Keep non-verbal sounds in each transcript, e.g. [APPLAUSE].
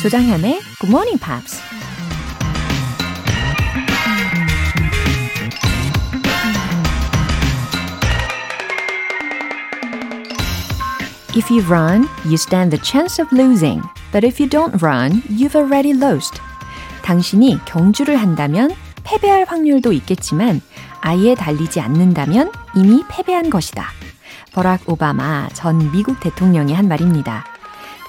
조장현의 Good Morning Pops. If you run, you stand the chance of losing. But if you don't run, you've already lost. 당신이 경주를 한다면 패배할 확률도 있겠지만 아예 달리지 않는다면 이미 패배한 것이다. 버락 오바마 전 미국 대통령이 한 말입니다.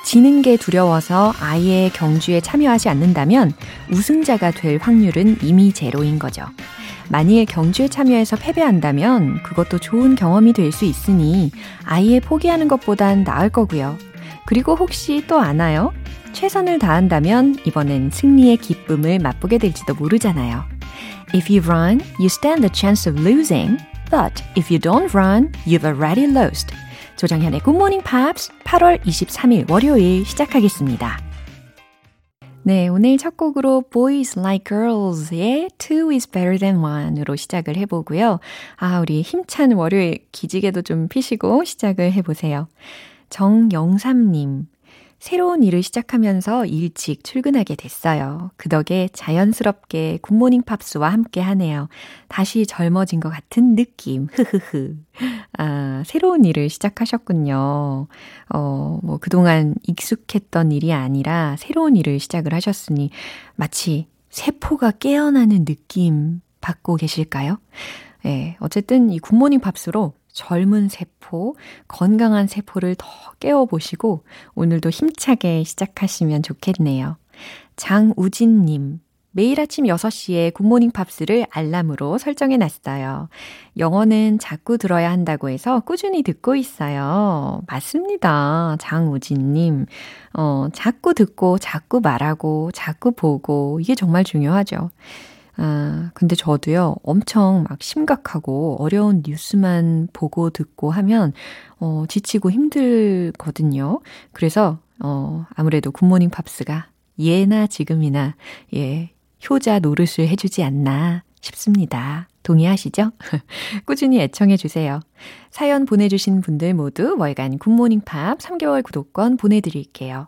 지는 게 두려워서 아예 경주에 참여하지 않는다면 우승자가 될 확률은 이미 제로인 거죠. 만일 경주에 참여해서 패배한다면 그것도 좋은 경험이 될 수 있으니 아예 포기하는 것보단 나을 거고요. 그리고 혹시 또 아나요? 최선을 다한다면 이번엔 승리의 기쁨을 맛보게 될지도 모르잖아요. If you run, you stand the chance of losing. But if you don't run, you've already lost. 조정현의 Good Morning Pops 8월 23일 월요일 시작하겠습니다. 네, 오늘 첫 곡으로 Boys Like Girls의 Two is Better Than One으로 시작을 해보고요. 아, 우리 힘찬 월요일 기지개도 좀 피시고 시작을 해보세요. 정영삼님, 새로운 일을 시작하면서 일찍 출근하게 됐어요. 그 덕에 자연스럽게 굿모닝 팝스와 함께 하네요. 다시 젊어진 것 같은 느낌. 흐흐흐. 아, 새로운 일을 시작하셨군요. 어, 뭐 그동안 익숙했던 일이 아니라 새로운 일을 시작을 하셨으니 마치 세포가 깨어나는 느낌 받고 계실까요? 예, 네, 어쨌든 이 굿모닝 팝스로 젊은 세포, 건강한 세포를 더 깨워보시고 오늘도 힘차게 시작하시면 좋겠네요. 장우진님, 매일 아침 6시에 굿모닝 팝스를 알람으로 설정해 놨어요. 영어는 자꾸 들어야 한다고 해서 꾸준히 듣고 있어요. 맞습니다. 장우진님. 어, 자꾸 듣고, 자꾸 말하고, 자꾸 보고, 이게 정말 중요하죠. 아, 근데 저도요, 엄청 막 심각하고 어려운 뉴스만 보고 듣고 하면, 어, 지치고 힘들거든요. 그래서, 어, 아무래도 굿모닝 팝스가 예나 지금이나, 예, 효자 노릇을 해주지 않나 싶습니다. 동의하시죠? [LAUGHS] 꾸준히 애청해주세요. 사연 보내주신 분들 모두 월간 굿모닝 팝스 3개월 구독권 보내드릴게요.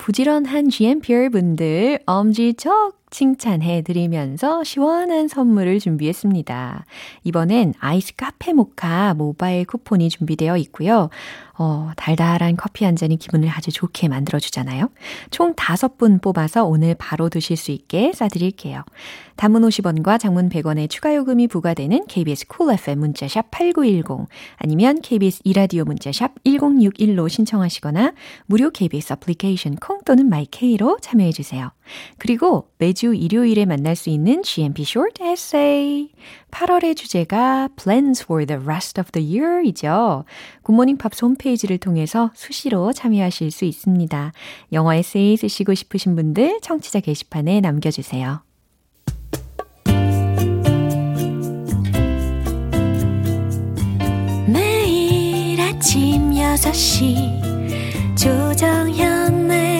부지런한 GMPer 분들 엄지척 칭찬해 드리면서 시원한 선물을 준비했습니다. 이번엔 아이스 카페 모카 모바일 쿠폰이 준비되어 있고요. 어, 달달한 커피 한 잔이 기분을 아주 좋게 만들어주잖아요. 총 5분 뽑아서 오늘 바로 드실 수 있게 싸드릴게요. 단문 50원과 장문 100원의 추가 요금이 부과되는 KBS Cool FM 문자샵 8910 아니면 KBS 이라디오 문자샵 1061로 신청하시거나 무료 KBS 애플리케이션 콩 또는 마이케이로 참여해 주세요. 그리고 매주 일요일에 만날 수 있는 GMP Short Essay. 8월의 주제가 Plans for the Rest of the Year이죠. 굿모닝 팝스 홈페이지를 통해서 수시로 참여하실 수 있습니다. 영어 에세이 쓰시고 싶으신 분들 청취자 게시판에 남겨주세요. 아침 6시 조정현의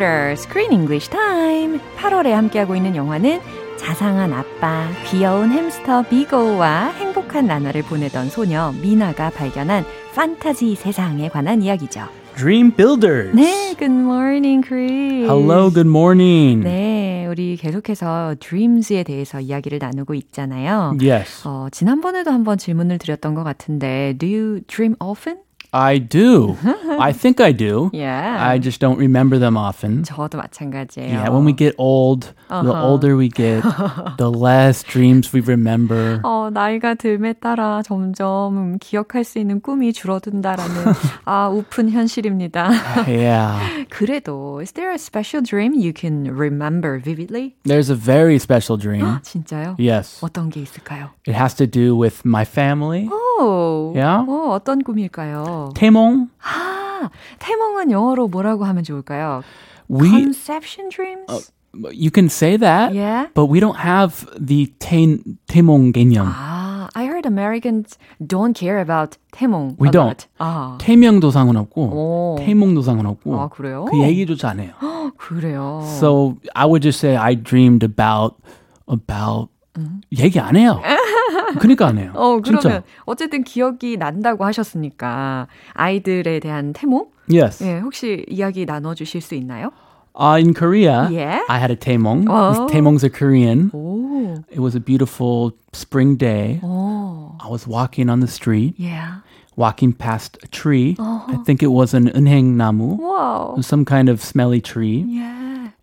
Theater Screen English Time 8월에 함께하고 있는 영화는 자상한 아빠, 귀여운 햄스터 비고와 행복한 나날을 보내던 소녀 미나가 발견한 판타지 세상에 관한 이야기죠. Dream Builders. 네, good morning, Chris. Hello, good morning. 네, 우리 계속해서 Dreams에 대해서 이야기를 나누고 있잖아요. Yes. 어, 지난번에도 한번 질문을 드렸던 것 같은데, Do you dream often? I do. [LAUGHS] I think I do. Yeah. I just don't remember them often. 저도 마찬가지예요. Yeah, when we get old, the older we get, the [LAUGHS] less dreams we remember. 어, 나이가 들에 따라 점점 기억할 수 있는 꿈이 줄어든다라는 [LAUGHS] 아, 우픈 현실입니다. Yeah. 그래도 is there a special dream you can remember vividly? There's a very special dream. [GASPS] 진짜요? Yes. 어떤 게 있을까요? It has to do with my family. 오, Yeah? 어, 어떤 꿈일까요? 태몽. 아, 태몽은 영어로 뭐라고 하면 좋을까요? We Conception dreams? you can say that, yeah. but we don't have the 태, 태몽 개념. 아, I heard Americans don't care about 태몽. We don't. 아, 태명도 상관없고 오. 태몽도 상관없고 아 그래요? 그 얘기조차 안 해요. 그래요. So I would just say I dreamed about about 얘기 안 해요. 그러니까 안 해요. [LAUGHS] 어, 그러면 진짜. 어쨌든 기억이 난다고 하셨으니까 아이들에 대한 태몽? Yes. 예, 혹시 이야기 나눠 주실 수 있나요? Uh, in Korea, Yeah. I had a taemong. Oh. These taemongs are Korean. 오. It was a beautiful spring day. 오. I was walking on the street, Yeah. walking past a tree. I think it was an unhengnamu, 와우. some kind of smelly tree. Yeah.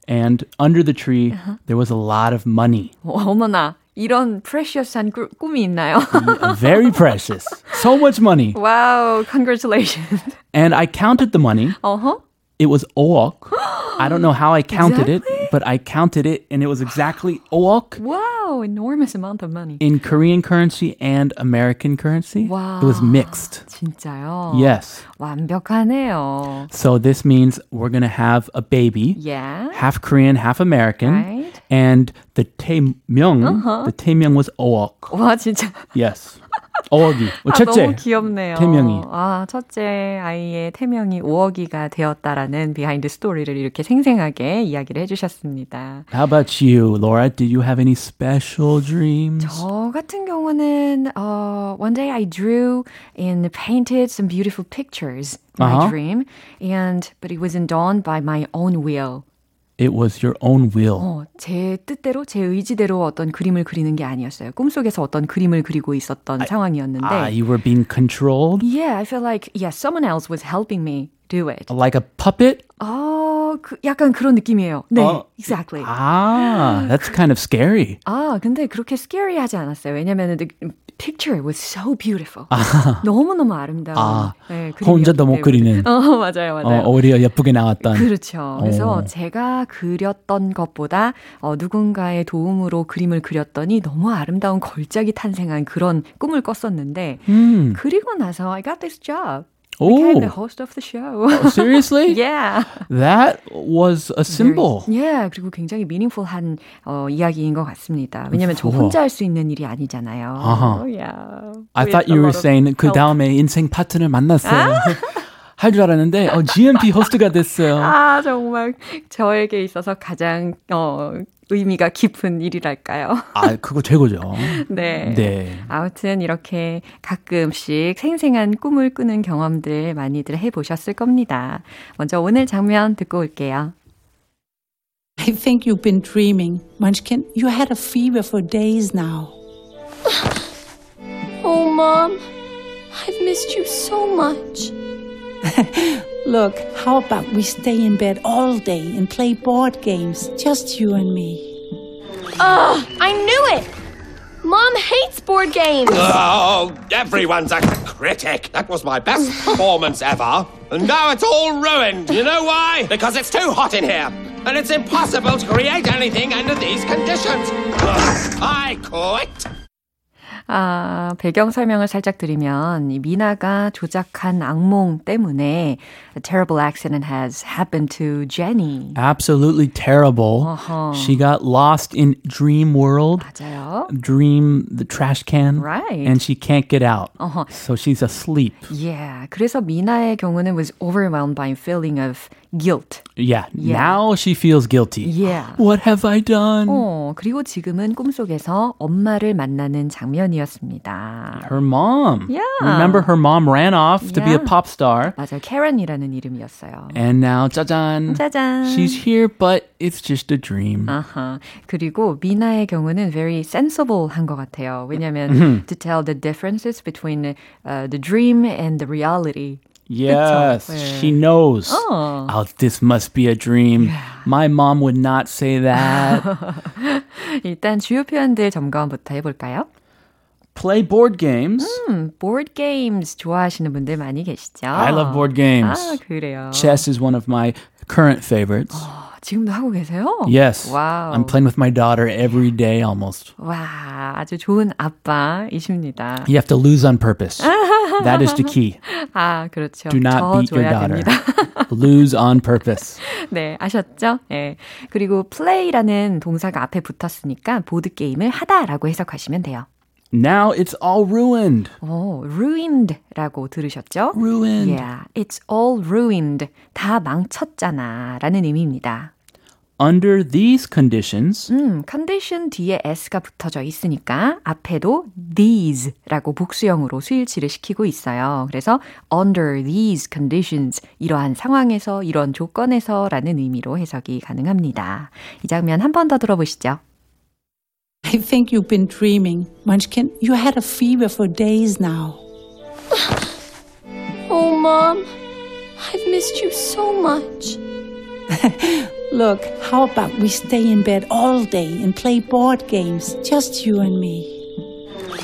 And under the tree, there was a lot of money. [LAUGHS] 어머나. 이런 프레셔스한 꾸- 꿈이 있나요? [LAUGHS] Very precious. So much money. 와우, congratulations. And I counted the money. 어허. It was ook. [GASPS] I don't know how I counted it, but I counted it and it was exactly ook [GASPS] Wow, enormous amount of money. in Korean currency and American currency. Wow. It was mixed. 진짜요? Yes. 완벽하네요. So this means we're going to have a baby, Yeah. half Korean, half American. Right. And the taemyeong, the taemyeong was ook. 와, 진짜. Yes. 오억이. 아, 첫째. 너무 귀엽네요. 태명이. 아, 첫째 아이의 태명이 5억이가 되었다라는 비하인드 스토리를 이렇게 생생하게 이야기를 해주셨습니다. How about you, Laura? Do you have any special dreams? 저 같은 경우는 uh, one day I drew and painted some beautiful pictures in my Uh-huh. dream, and but it wasn't done by my own will. It was your own will. 어, 제 뜻대로 제 의지대로 어떤 그림을 그리는 게 아니었어요. 꿈속에서 어떤 그림을 그리고 있었던 상황이었는데. Ah, you were being controlled Yeah, I feel like yeah, someone else was helping me do it. like a puppet? 어, 그 약간 그런 느낌이에요. 네, 어, exactly. Ah, that's kind of scary. 아, 근데 그렇게 scary하지 않았어요. 왜냐면은 picture was so beautiful. 너무너무 아름다운. 아, 네, 그림이었기 때문에. 그리는. 어, 맞아요, 어, 맞아요. 오히려 예쁘게 나왔던. 그렇죠. 그래서 어. 제가 그렸던 것보다 어, 누군가의 도움으로 그림을 그렸더니 너무 아름다운 걸작이 탄생한 그런 꿈을 꿨었는데 음. 그리고 나서 I got this job. Oh, Became the host of the show. seriously? yeah. That was a symbol. 예, yeah, 그리고 굉장히 meaningful한 어, 이야기인 것 같습니다. 왜냐면 저. 혼자 할 수 있는 일이 아니잖아요. 아하. Yeah. I With thought you were saying 그. 다음에 인생 파트너를 만났어요. 할줄 알았는데 어, GMP 호스트가 됐어요. 아, 정말 저에게 있어서 가장 어, 의미가 깊은 일이랄까요. 아, 그거 최고죠. 네. 네. 아무튼 이렇게 가끔씩 생생한 꿈을 꾸는 경험들 많이들 해보셨을 겁니다. 먼저 오늘 장면 듣고 올게요. I think you've been dreaming. Munchkin, you had a fever for days now. Oh, Mom, I've missed you so much. [LAUGHS] Look, how about we stay in bed all day and play board games? Just you and me. Ugh, I knew it! Mom hates board games! Oh, everyone's a critic. That was my best [LAUGHS] performance ever. And now it's all ruined. You know why? Because it's too hot in here. And it's impossible to create anything under these conditions. Ugh, I quit. 아, 배경 설명을 살짝 드리면 이 미나가 조작한 악몽 때문에 a terrible accident has happened to Jenny. Absolutely terrible. Uh-huh. She got lost in dream world. 맞아요. Dream the trash can. Right. And she can't get out. Uh-huh. So she's asleep. Yeah. 그래서 미나의 경우는 was overwhelmed by a feeling of guilt. Yeah. Yeah. Now she feels guilty. Yeah. What have I done? 어, 그리고 지금은 꿈속에서 엄마를 만나는 장면이었습니다. Her mom. Yeah. Remember her mom ran off to be a Yeah. pop star. 맞아요. 캐런이라는 이름이었어요. And now, 짜잔. 짜잔. She's here, but it's just a dream. 아하. 그리고 미나의 경우는 very sensible 한 것 같아요. 왜냐면 to tell the differences between uh, the dream and the reality. Yes, 그쵸? 네. she knows. 어. Oh, this must be a dream. My mom would not say that. [LAUGHS] 일단 주요 표현들 점검부터 해볼까요? Play board games. 음, board games 좋아하시는 분들 많이 계시죠? I love board games. 아, 그래요. Chess is one of my current favorites. 아, 지금도 하고 계세요? Yes. 와우. I'm playing with my daughter every day almost. 와, 아주 좋은 아빠이십니다. You have to lose on purpose. that is the key. 아, 그렇죠. Do not beat your daughter. 됩니다. lose on purpose. 네, 아셨죠? 예. 그리고 play라는 동사가 앞에 붙었으니까 보드 게임을 하다라고 해석하시면 돼요. Now it's all ruined. 오, ruined라고 들으셨죠? Ruined. Yeah, it's all ruined. 다 망쳤잖아. 라는 의미입니다. Under these conditions, 음, condition 뒤에 s가 붙어져 있으니까 앞에도 these라고 복수형으로 수일치를 시키고 있어요. 그래서 under these conditions 이러한 상황에서 이런 조건에서라는 의미로 해석이 가능합니다. 이 장면 한 번 더 들어보시죠. I think you've been dreaming. Munchkin, you had a fever for days now. Oh, Mom. I've missed you so much. Look, how about we stay in bed all day and play board games, just you and me?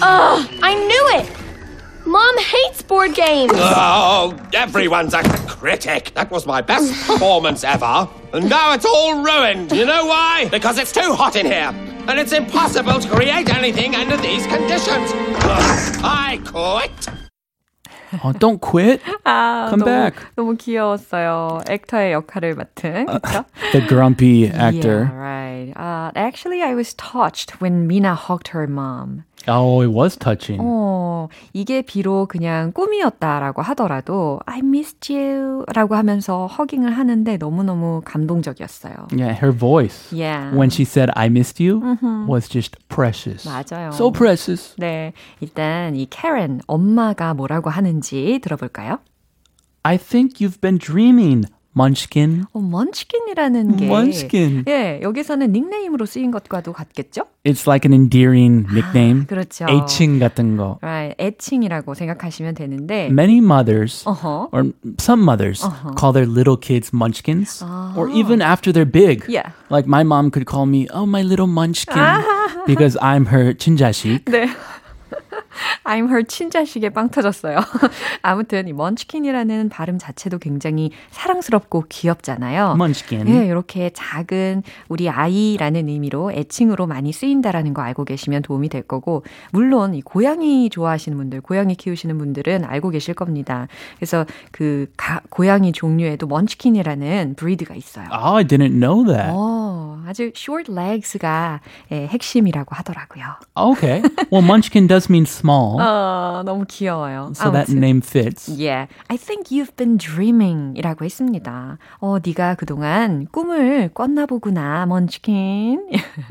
Ugh, I knew it! Mom hates board games! Oh, everyone's a critic. That was my best [LAUGHS] performance ever. And now it's all ruined. You know why? Because it's too hot in here. And it's impossible to create anything under these conditions. Ugh, I quit. oh, don't quit. [LAUGHS] 아, Come 너무, back. 너무 귀여웠어요. 액터의 역할을 맡은. 그렇죠? [LAUGHS] The grumpy actor. Yeah, right. Uh, actually, I was touched when Mina hugged her mom. Oh, it was touching. 어, 이게 비록 그냥 꿈이었다라고 하더라도 I missed you 라고 하면서 허깅을 하는데 너무너무 감동적이었어요. Yeah, her voice. Yeah. When she said I missed you was just precious. 맞아요. So precious. 네, 일단 이 Karen 엄마가 뭐라고 하는지 들어볼까요? I think you've been dreaming, Munchkin. 어, 먼치킨이라는 게 Munchkin. 예, 여기서는 닉네임으로 쓰인 것과도 같겠죠? It's like an endearing nickname. 그렇죠. 애칭 같은 거. Right, 애칭이라고 생각하시면 되는데 Many mothers, 어허. or some mothers, call their little kids munchkins, or even after they're big. Yeah. Like my mom could call me, oh, my little munchkin, because I'm her 친자식. 네. I'm her 친자식에 빵 터졌어요. [LAUGHS] 아무튼 이 먼치킨이라는 발음 자체도 굉장히 사랑스럽고 귀엽잖아요. Munchkin. 네, 이렇게 작은 우리 아이라는 의미로 애칭으로 많이 쓰인다라는 거 알고 계시면 도움이 될 거고, 물론 이 고양이 좋아하시는 분들, 고양이 키우시는 분들은 알고 계실 겁니다. 그래서 그 가, 고양이 종류에도 먼치킨이라는 브리드가 있어요. Oh, I didn't know that. 어, 아주 short legs가 예, 핵심이라고 하더라고요. Okay. Well, [LAUGHS] munchkin does mean small, 어, 너무 귀여워요. so that 아무튼. name fits. Yeah, I think you've been dreaming 이라고 했습니다. 어, 네가 그동안 꿈을 꿨나 보구나, 먼치킨.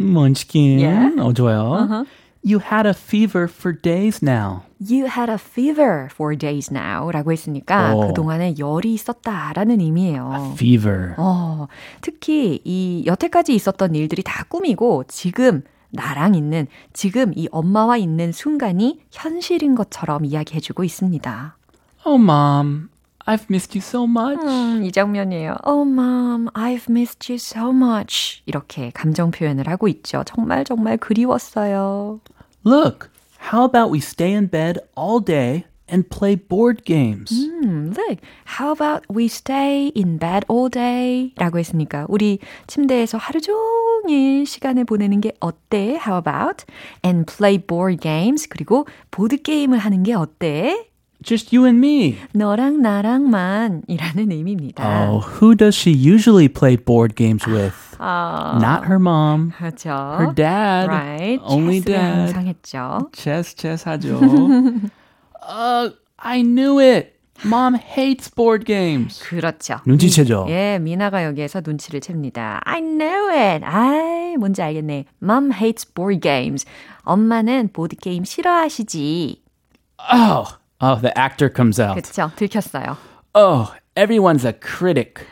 Munchkin. Yeah. 어, 좋아요. You had a fever for days now. You had a fever for days now 라고 했으니까 어. 그동안에 열이 있었다라는 의미예요. Fever. 어, 특히 이 여태까지 있었던 일들이 다 꿈이고 지금 나랑 있는 지금 이 엄마와 있는 순간이 현실인 것처럼 이야기해주고 있습니다. Oh, mom, I've missed you so much. 음, 이 장면이에요. Oh, mom, I've missed you so much. 이렇게 감정 표현을 하고 있죠. 정말 정말 그리웠어요. Look, how about we stay in bed all day and play board games? 음, look, how about we stay in bed all day? 라고 했으니까 우리 침대에서 하루 종일 시간을 보내는 게 어때? How about? And play board games. 그리고 보드 게임을 하는 게 어때? Just you and me. 너랑 나랑만 이라는 의미입니다. Oh, who does she usually play board games with? 아, Not her mom. 그렇죠. Her dad. Right. Only 체스를 dad. 항상 했죠. Chess, chess 하죠. [LAUGHS] uh, I knew it. Mom hates board games. 그렇죠. 눈치채죠. 예, 미나가 여기에서 눈치를 챕니다. I know it. 아이, 뭔지 알겠네. Mom hates board games. 엄마는 보드 게임 싫어하시지. Oh, oh, the actor comes out. 그렇죠. 들켰어요. Oh, everyone's a critic.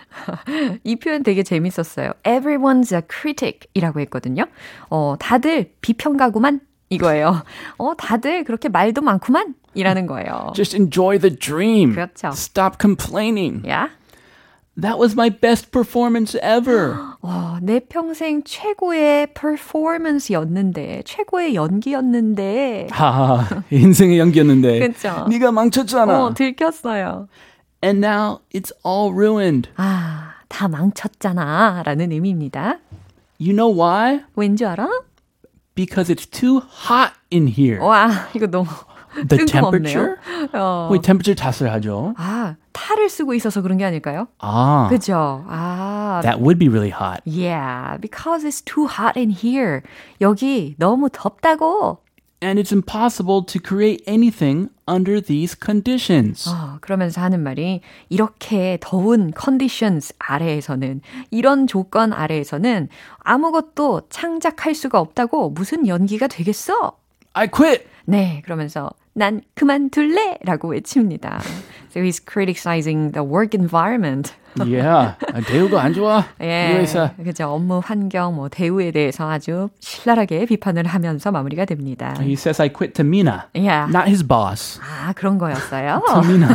이 표현 되게 재밌었어요. Everyone's a critic이라고 했거든요. 어, 다들 비평가구만 이거예요. 어, 다들 그렇게 말도 많구만 이라는 거예요. Just enjoy the dream. 그렇죠. Stop complaining. 야, That was my best performance ever. 어, 내 평생 최고의 퍼포먼스였는데, 최고의 연기였는데, 하하, 인생의 연기였는데. 그쵸. 네가 망쳤잖아. 어, 들켰어요. And now it's all ruined. 아, 다 망쳤잖아. 라는 의미입니다. You know why? 왠지 알아? Because it's too hot in here. 와, 이거 너무 The temperature? 어. 우리 temperature 탓을 하죠. 아, 탈을 쓰고 있어서 그런 게 아닐까요? 아, 그죠? 아, that would be really hot. yeah, because it's too hot in here. 여기 너무 덥다고. And it's impossible to create anything under these conditions. 어, 그러면서 하는 말이 이렇게 더운 conditions 아래에서는 이런 조건 아래에서는 아무것도 창작할 수가 없다고 무슨 연기가 되겠어? I quit. 네, 그러면서 난 그만둘래! 라고 외칩니다. So he's criticizing the work environment. yeah. 아, 대우가 안 좋아. 이 예, 회사. 그죠. 업무 환경, 뭐 대우에 대해서 아주 신랄하게 비판을 하면서 마무리가 됩니다. He says I quit to Mina. Yeah. Not his boss. 아, 그런 거였어요. To Mina.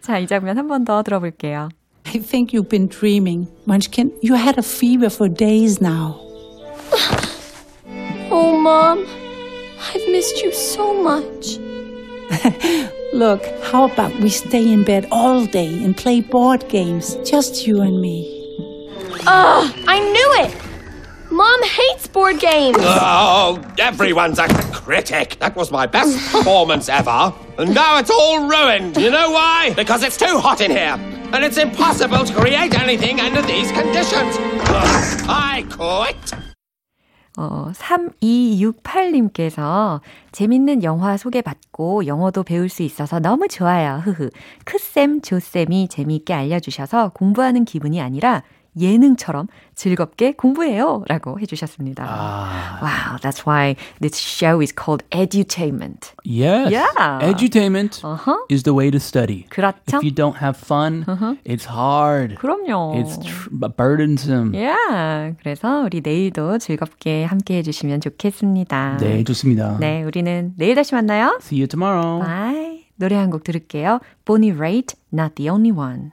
자, 이 장면 한 번 더 들어볼게요. I think you've been dreaming. Munchkin, you had a fever for days now. Oh, Mom. I've missed you so much. [LAUGHS] Look, how about we stay in bed all day and play board games? Just you and me. Ugh, I knew it! Mom hates board games! Oh, everyone's a critic. That was my best [LAUGHS] performance ever. And now it's all ruined. You know why? Because it's too hot in here. And it's impossible to create anything under these conditions. Ugh, I quit. 어, 3268님께서 재밌는 영화 소개받고 영어도 배울 수 있어서 너무 좋아요. 흐흐. 크쌤, 조쌤이 재미있게 알려주셔서 공부하는 기분이 아니라 예능처럼 즐겁게 공부해요. 라고 해주셨습니다. 아, Wow, that's why this show is called edutainment. yes. Yeah. Edutainment Uh-huh. is the way to study. 그렇죠? If you don't have fun, it's hard. 그럼요. It's tr- burdensome. yeah. 그래서 우리 내일도 즐겁게 함께 해주시면 좋겠습니다. 네, 좋습니다. 네, 우리는 내일 다시 만나요. See you tomorrow. Bye. 노래 한 곡 들을게요. Bonnie Raitt, Not the Only One.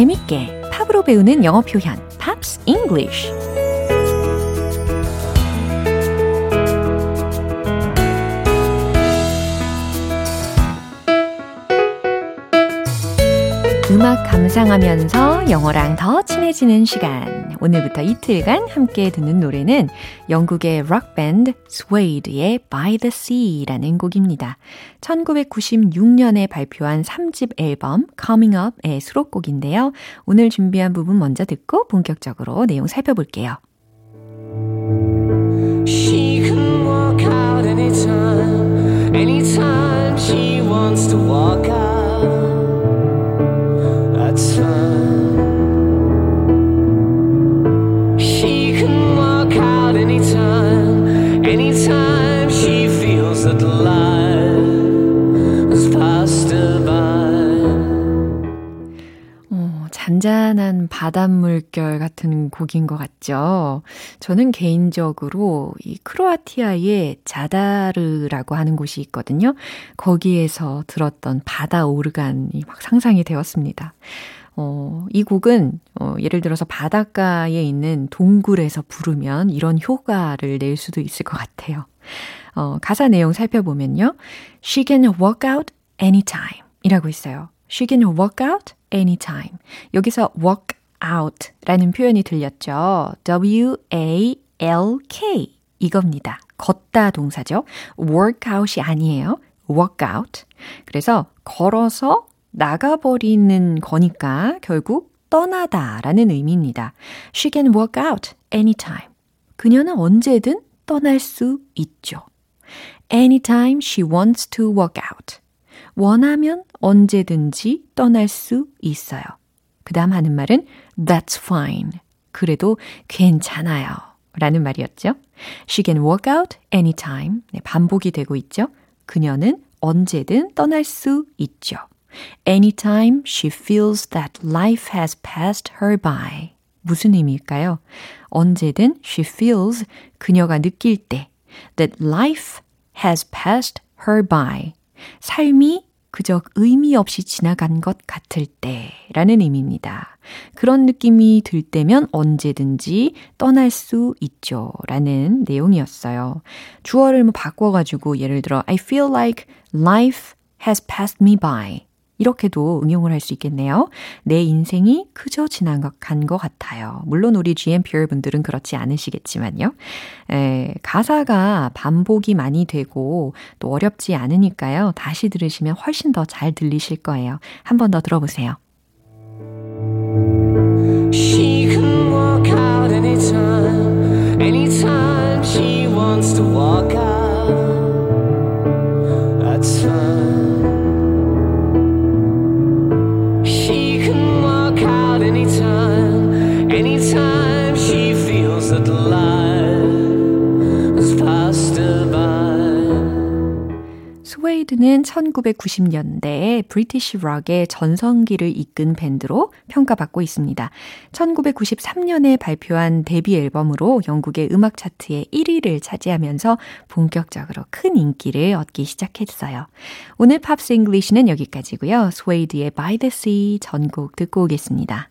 재밌게 팝으로 배우는 영어 표현 Pops English 음악 감상하면서 영어랑 더 친해지는 시간. 오늘부터 이틀간 함께 듣는 노래는 영국의 록밴드 스웨이드의 By the Sea라는 곡입니다. 1996년에 발표한 3집 앨범 Coming Up의 수록곡인데요. 오늘 준비한 부분 먼저 듣고 본격적으로 내용 살펴볼게요. She can walk out anytime, anytime she wants to walk out. 잔잔한 바닷물결 같은 곡인 것 같죠. 저는 개인적으로 이 크로아티아의 자다르라고 하는 곳이 있거든요. 거기에서 들었던 바다 오르간이 막 상상이 되었습니다. 어, 이 곡은 어, 예를 들어서 바닷가에 있는 동굴에서 부르면 이런 효과를 낼 수도 있을 것 같아요. 어, 가사 내용 살펴보면요. She can walk out anytime 이라고 있어요. She can walk out anytime. 여기서 walk out 라는 표현이 들렸죠. W-A-L-K 이겁니다. 걷다 동사죠. workout이 아니에요. walkout. 그래서 걸어서 나가버리는 거니까 결국 떠나다 라는 의미입니다. She can walk out anytime. 그녀는 언제든 떠날 수 있죠. Anytime she wants to walk out. 원하면 언제든지 떠날 수 있어요. 그 다음 하는 말은 That's fine. 그래도 괜찮아요. 라는 말이었죠. She can walk out anytime. 네, 반복이 되고 있죠. 그녀는 언제든 떠날 수 있죠. Anytime she feels that life has passed her by. 무슨 의미일까요? 언제든 she feels 그녀가 느낄 때 that life has passed her by. 삶이 그저 의미 없이 지나간 것 같을 때 라는 의미입니다. 그런 느낌이 들 때면 언제든지 떠날 수 있죠 라는 내용이었어요. 주어를 뭐 바꿔가지고 예를 들어 I feel like life has passed me by. 이렇게도 응용을 할 수 있겠네요. 내 인생이 그저 지나간 것 같아요. 물론 우리 GMPR 분들은 그렇지 않으시겠지만요. 에, 가사가 반복이 많이 되고 또 어렵지 않으니까요. 다시 들으시면 훨씬 더 잘 들리실 거예요. 한 번 더 들어보세요. She can walk out anytime, anytime she wants to walk out. That's fine. 스웨이드는 1990년대에 브리티시 락의 전성기를 이끈 밴드로 평가받고 있습니다. 1993년에 발표한 데뷔 앨범으로 영국의 음악 차트의 1위를 차지하면서 본격적으로 큰 인기를 얻기 시작했어요. 오늘 Pops English는 여기까지고요. 스웨이드의 By the Sea 전곡 듣고 오겠습니다.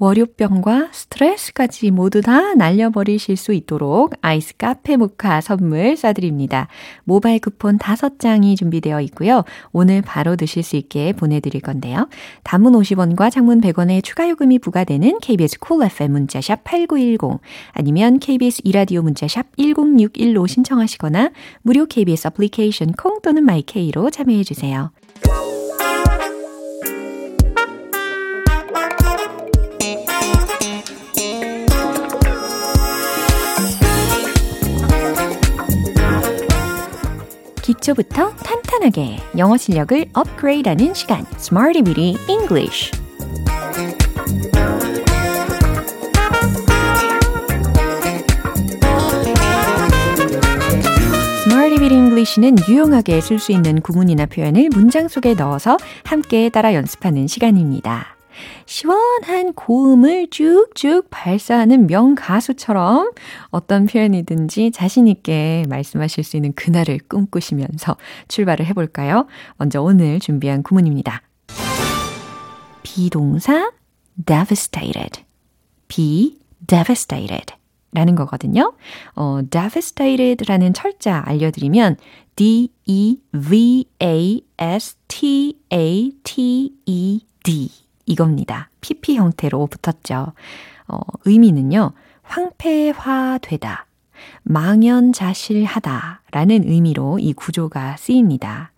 월요병과 스트레스까지 모두 다 날려버리실 수 있도록 아이스 카페 모카 선물 쏴드립니다. 모바일 쿠폰 5장이 준비되어 있고요. 오늘 바로 드실 수 있게 보내드릴 건데요. 단문 50원과 장문 100원의 추가 요금이 부과되는 KBS 콜 cool FM 문자샵 8910 아니면 KBS 이라디오 문자샵 1061로 신청하시거나 무료 KBS 애플리케이션 콩 또는 마이케이로 참여해주세요. 기초부터 탄탄하게 영어 실력을 업그레이드하는 시간, Smarty Beauty English. Beauty English는 유용하게 쓸 수 있는 구문이나 표현을 문장 속에 넣어서 함께 따라 연습하는 시간입니다. 시원한 고음을 쭉쭉 발사하는 명가수처럼 어떤 표현이든지 자신있게 말씀하실 수 있는 그날을 꿈꾸시면서 출발을 해볼까요? 먼저 오늘 준비한 구문입니다. 비동사 devastated. be devastated. 라는 거거든요. 어, devastated 라는 철자 알려드리면 D-E-V-A-S-T-A-T-E-D 이겁니다. PP 형태로 붙었죠. 어, 의미는요, 황폐화되다, 망연자실하다 라는 의미로 이 구조가 쓰입니다.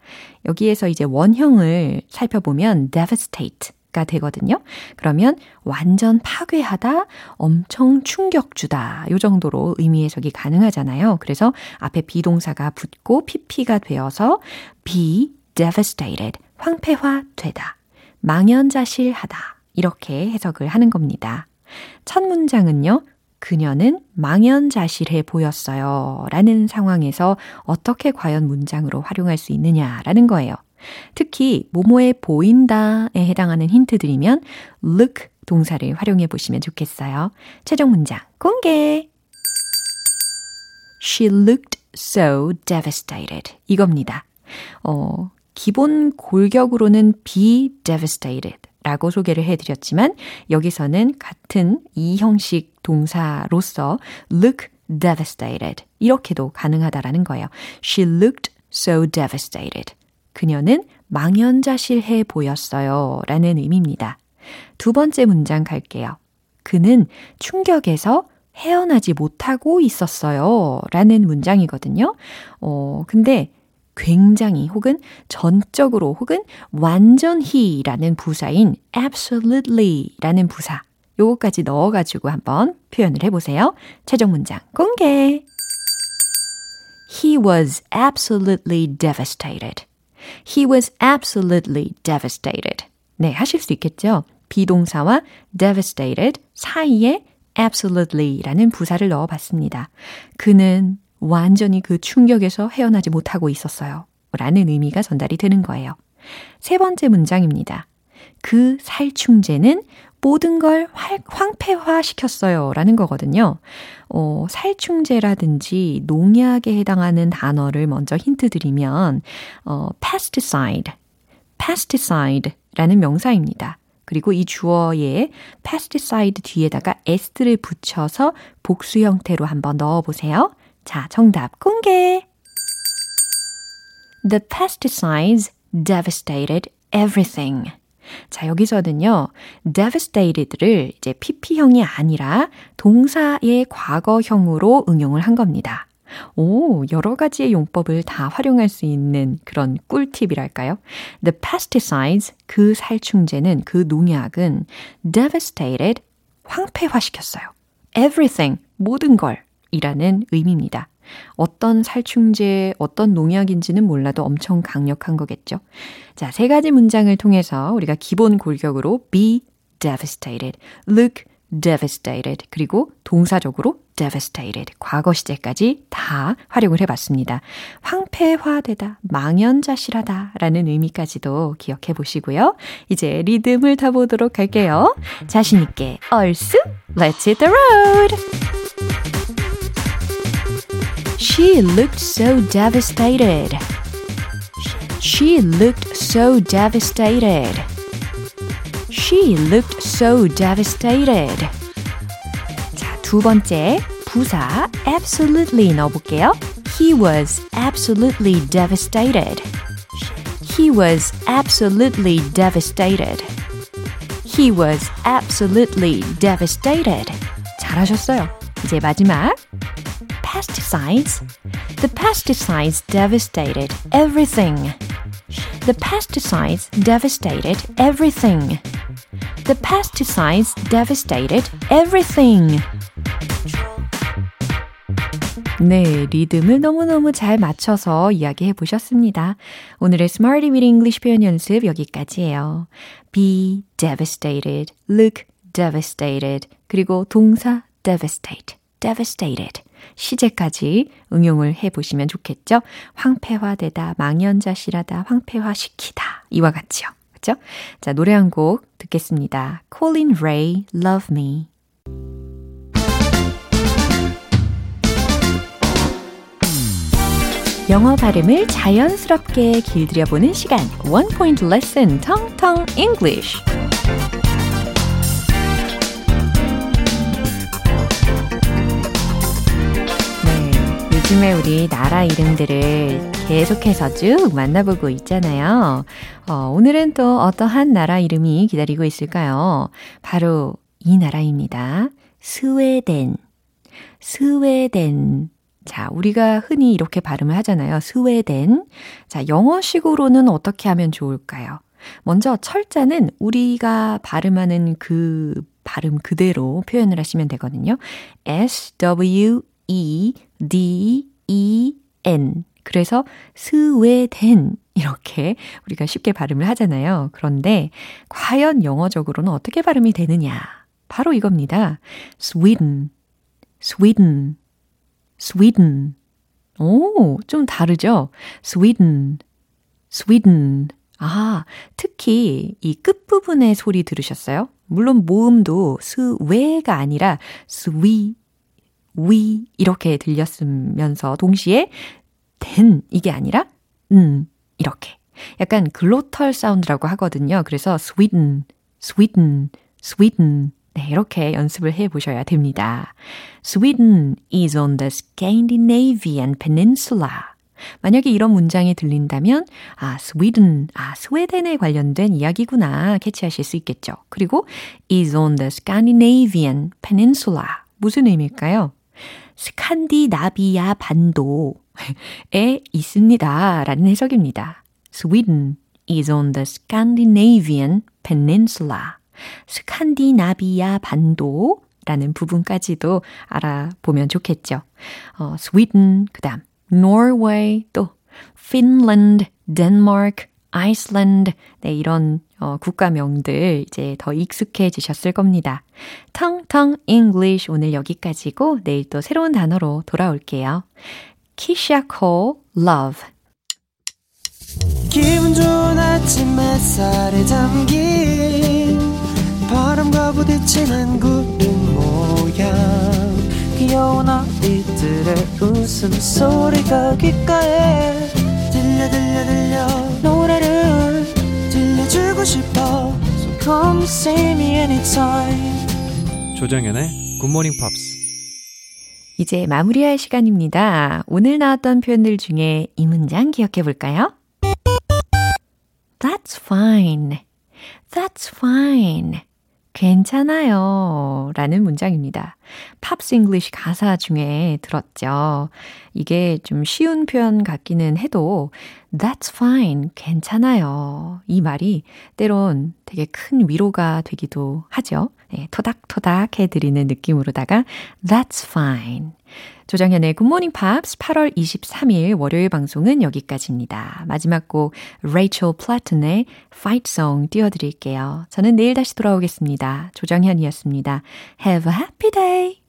여기에서 이제 원형을 살펴보면 devastate 가 되거든요. 그러면 완전 파괴하다, 엄청 충격 주다. 요 정도로 의미 해석이 가능하잖아요. 그래서 앞에 비동사가 붙고 pp가 되어서 be devastated, 황폐화되다. 망연자실하다. 이렇게 해석을 하는 겁니다. 첫 문장은요. 그녀는 망연자실해 보였어요. 라는 상황에서 어떻게 과연 문장으로 활용할 수 있느냐라는 거예요. 특히 모모에 보인다에 해당하는 힌트들이면 look 동사를 활용해 보시면 좋겠어요. 최종 문장 공개. She looked so devastated. 이겁니다. 어, 기본 골격으로는 be devastated 라고 소개를 해드렸지만 여기서는 같은 이 형식 동사로서 look devastated 이렇게도 가능하다라는 거예요. She looked so devastated. 그녀는 망연자실해 보였어요. 라는 의미입니다. 두 번째 문장 갈게요. 그는 충격에서 헤어나지 못하고 있었어요. 라는 문장이거든요. 어, 근데 굉장히 혹은 전적으로 혹은 완전히 라는 부사인 absolutely 라는 부사. 요거까지 넣어가지고 한번 표현을 해보세요. 최종 문장 공개. He was absolutely devastated. He was absolutely devastated. 네, 하실 수 있겠죠? 비동사와 devastated 사이에 absolutely라는 부사를 넣어 봤습니다. 그는 완전히 그 충격에서 헤어나지 못하고 있었어요. 라는 의미가 전달이 되는 거예요. 세 번째 문장입니다. 그 살충제는 모든 걸 황폐화 시켰어요. 라는 거거든요. 어, 살충제라든지 농약에 해당하는 단어를 먼저 힌트 드리면, 어, pesticide, pesticide 라는 명사입니다. 그리고 이 주어에 pesticide 뒤에다가 s를 붙여서 복수 형태로 한번 넣어 보세요. 자, 정답 공개! The pesticides devastated everything. 자, 여기서는요, devastated를 이제 PP형이 아니라 동사의 과거형으로 응용을 한 겁니다. 오, 여러 가지의 용법을 다 활용할 수 있는 그런 꿀팁이랄까요? The pesticides, 그 살충제는, 그 농약은 devastated, 황폐화시켰어요. everything, 모든 걸 이라는 의미입니다. 어떤 살충제, 어떤 농약인지는 몰라도 엄청 강력한 거겠죠. 자, 세 가지 문장을 통해서 우리가 기본 골격으로 be devastated, look devastated, 그리고 동사적으로 devastated, 과거 시제까지 다 활용을 해봤습니다. 황폐화되다, 망연자실하다 라는 의미까지도 기억해 보시고요. 이제 리듬을 타보도록 할게요. 자신있게 얼쑤, let's hit the road! She looked so devastated. She looked so devastated. She looked so devastated. 자, 두 번째 부사 absolutely 넣어볼게요. He was absolutely devastated. He was absolutely devastated. He was absolutely devastated. 잘하셨어요. 이제 마지막 pesticides. The pesticides devastated everything. The pesticides devastated everything. The pesticides devastated everything. 네, 리듬을 너무너무 잘 맞춰서 이야기해 보셨습니다. 오늘의 Smarty with English 표현 연습 여기까지예요. Be devastated, look devastated, 그리고 동사 devastate, devastated. 시제까지 응용을 해 보시면 좋겠죠? 황폐화되다, 망연자실하다, 황폐화시키다. 이와 같이요. 그죠? 자, 노래 한 곡 듣겠습니다. Colin Ray, Love Me. 영어 발음을 자연스럽게 길들여보는 시간. One Point Lesson, Tong Tong English. 요즘에 우리 나라 이름들을 계속해서 쭉 만나보고 있잖아요. 어, 오늘은 또 어떠한 나라 이름이 기다리고 있을까요? 바로 이 나라입니다. 스웨덴. 스웨덴. 자, 우리가 흔히 이렇게 발음을 하잖아요. 스웨덴. 자, 영어식으로는 어떻게 하면 좋을까요? 먼저 철자는 우리가 발음하는 그 발음 그대로 표현을 하시면 되거든요. S, W, E, D, E, N. 그래서 스웨덴 이렇게 우리가 쉽게 발음을 하잖아요. 그런데 과연 영어적으로는 어떻게 발음이 되느냐? 바로 이겁니다. Sweden, Sweden, Sweden. 오, 좀 다르죠? Sweden, Sweden. 아, 특히 이 끝부분의 소리 들으셨어요? 물론 모음도 스웨가 아니라 스위 위 이렇게 들렸으면서 동시에 된 이게 아니라 음 이렇게 약간 글로털 사운드라고 하거든요. 그래서 Sweden, Sweden, Sweden 네, 이렇게 연습을 해 보셔야 됩니다. Sweden is on the Scandinavian peninsula. 만약에 이런 문장이 들린다면, 아, Sweden, 아, 스웨덴에 관련된 이야기구나 캐치하실 수 있겠죠. 그리고 is on the Scandinavian peninsula. 무슨 의미일까요? 스칸디나비아 반도에 있습니다. 라는 해석입니다. Sweden is on the Scandinavian peninsula. 스칸디나비아 반도 라는 부분까지도 알아보면 좋겠죠. 어, Sweden, 그 다음 Norway, 또 Finland, Denmark, Iceland, 네, 이런 어, 국가명들 이제 더 익숙해지셨을 겁니다. 텅텅 English 오늘 여기까지고 내일 또 새로운 단어로 돌아올게요. Kisha Cole, Love. 기분 좋은 아침 햇살에 담긴 바람과 부딪히는 구름 모양 귀여운 아이들의 웃음소리가 귓가에 들려 들려 들려 들려주고 싶어 So come see me anytime 조정현의 굿모닝 팝스 이제 마무리할 시간입니다. 오늘 나왔던 표현들 중에 이 문장 기억해 볼까요? That's fine. That's fine. 괜찮아요. 라는 문장입니다. Pops English 가사 중에 들었죠. 이게 좀 쉬운 표현 같기는 해도 That's fine. 괜찮아요. 이 말이 때론 되게 큰 위로가 되기도 하죠. 네, 토닥토닥 해드리는 느낌으로다가 That's fine. 조정현의 굿모닝 팝스 8월 23일 월요일 방송은 여기까지입니다. 마지막 곡 레이첼 플래튼의 Fight Song 띄워드릴게요. 저는 내일 다시 돌아오겠습니다. 조정현이었습니다. Have a happy day!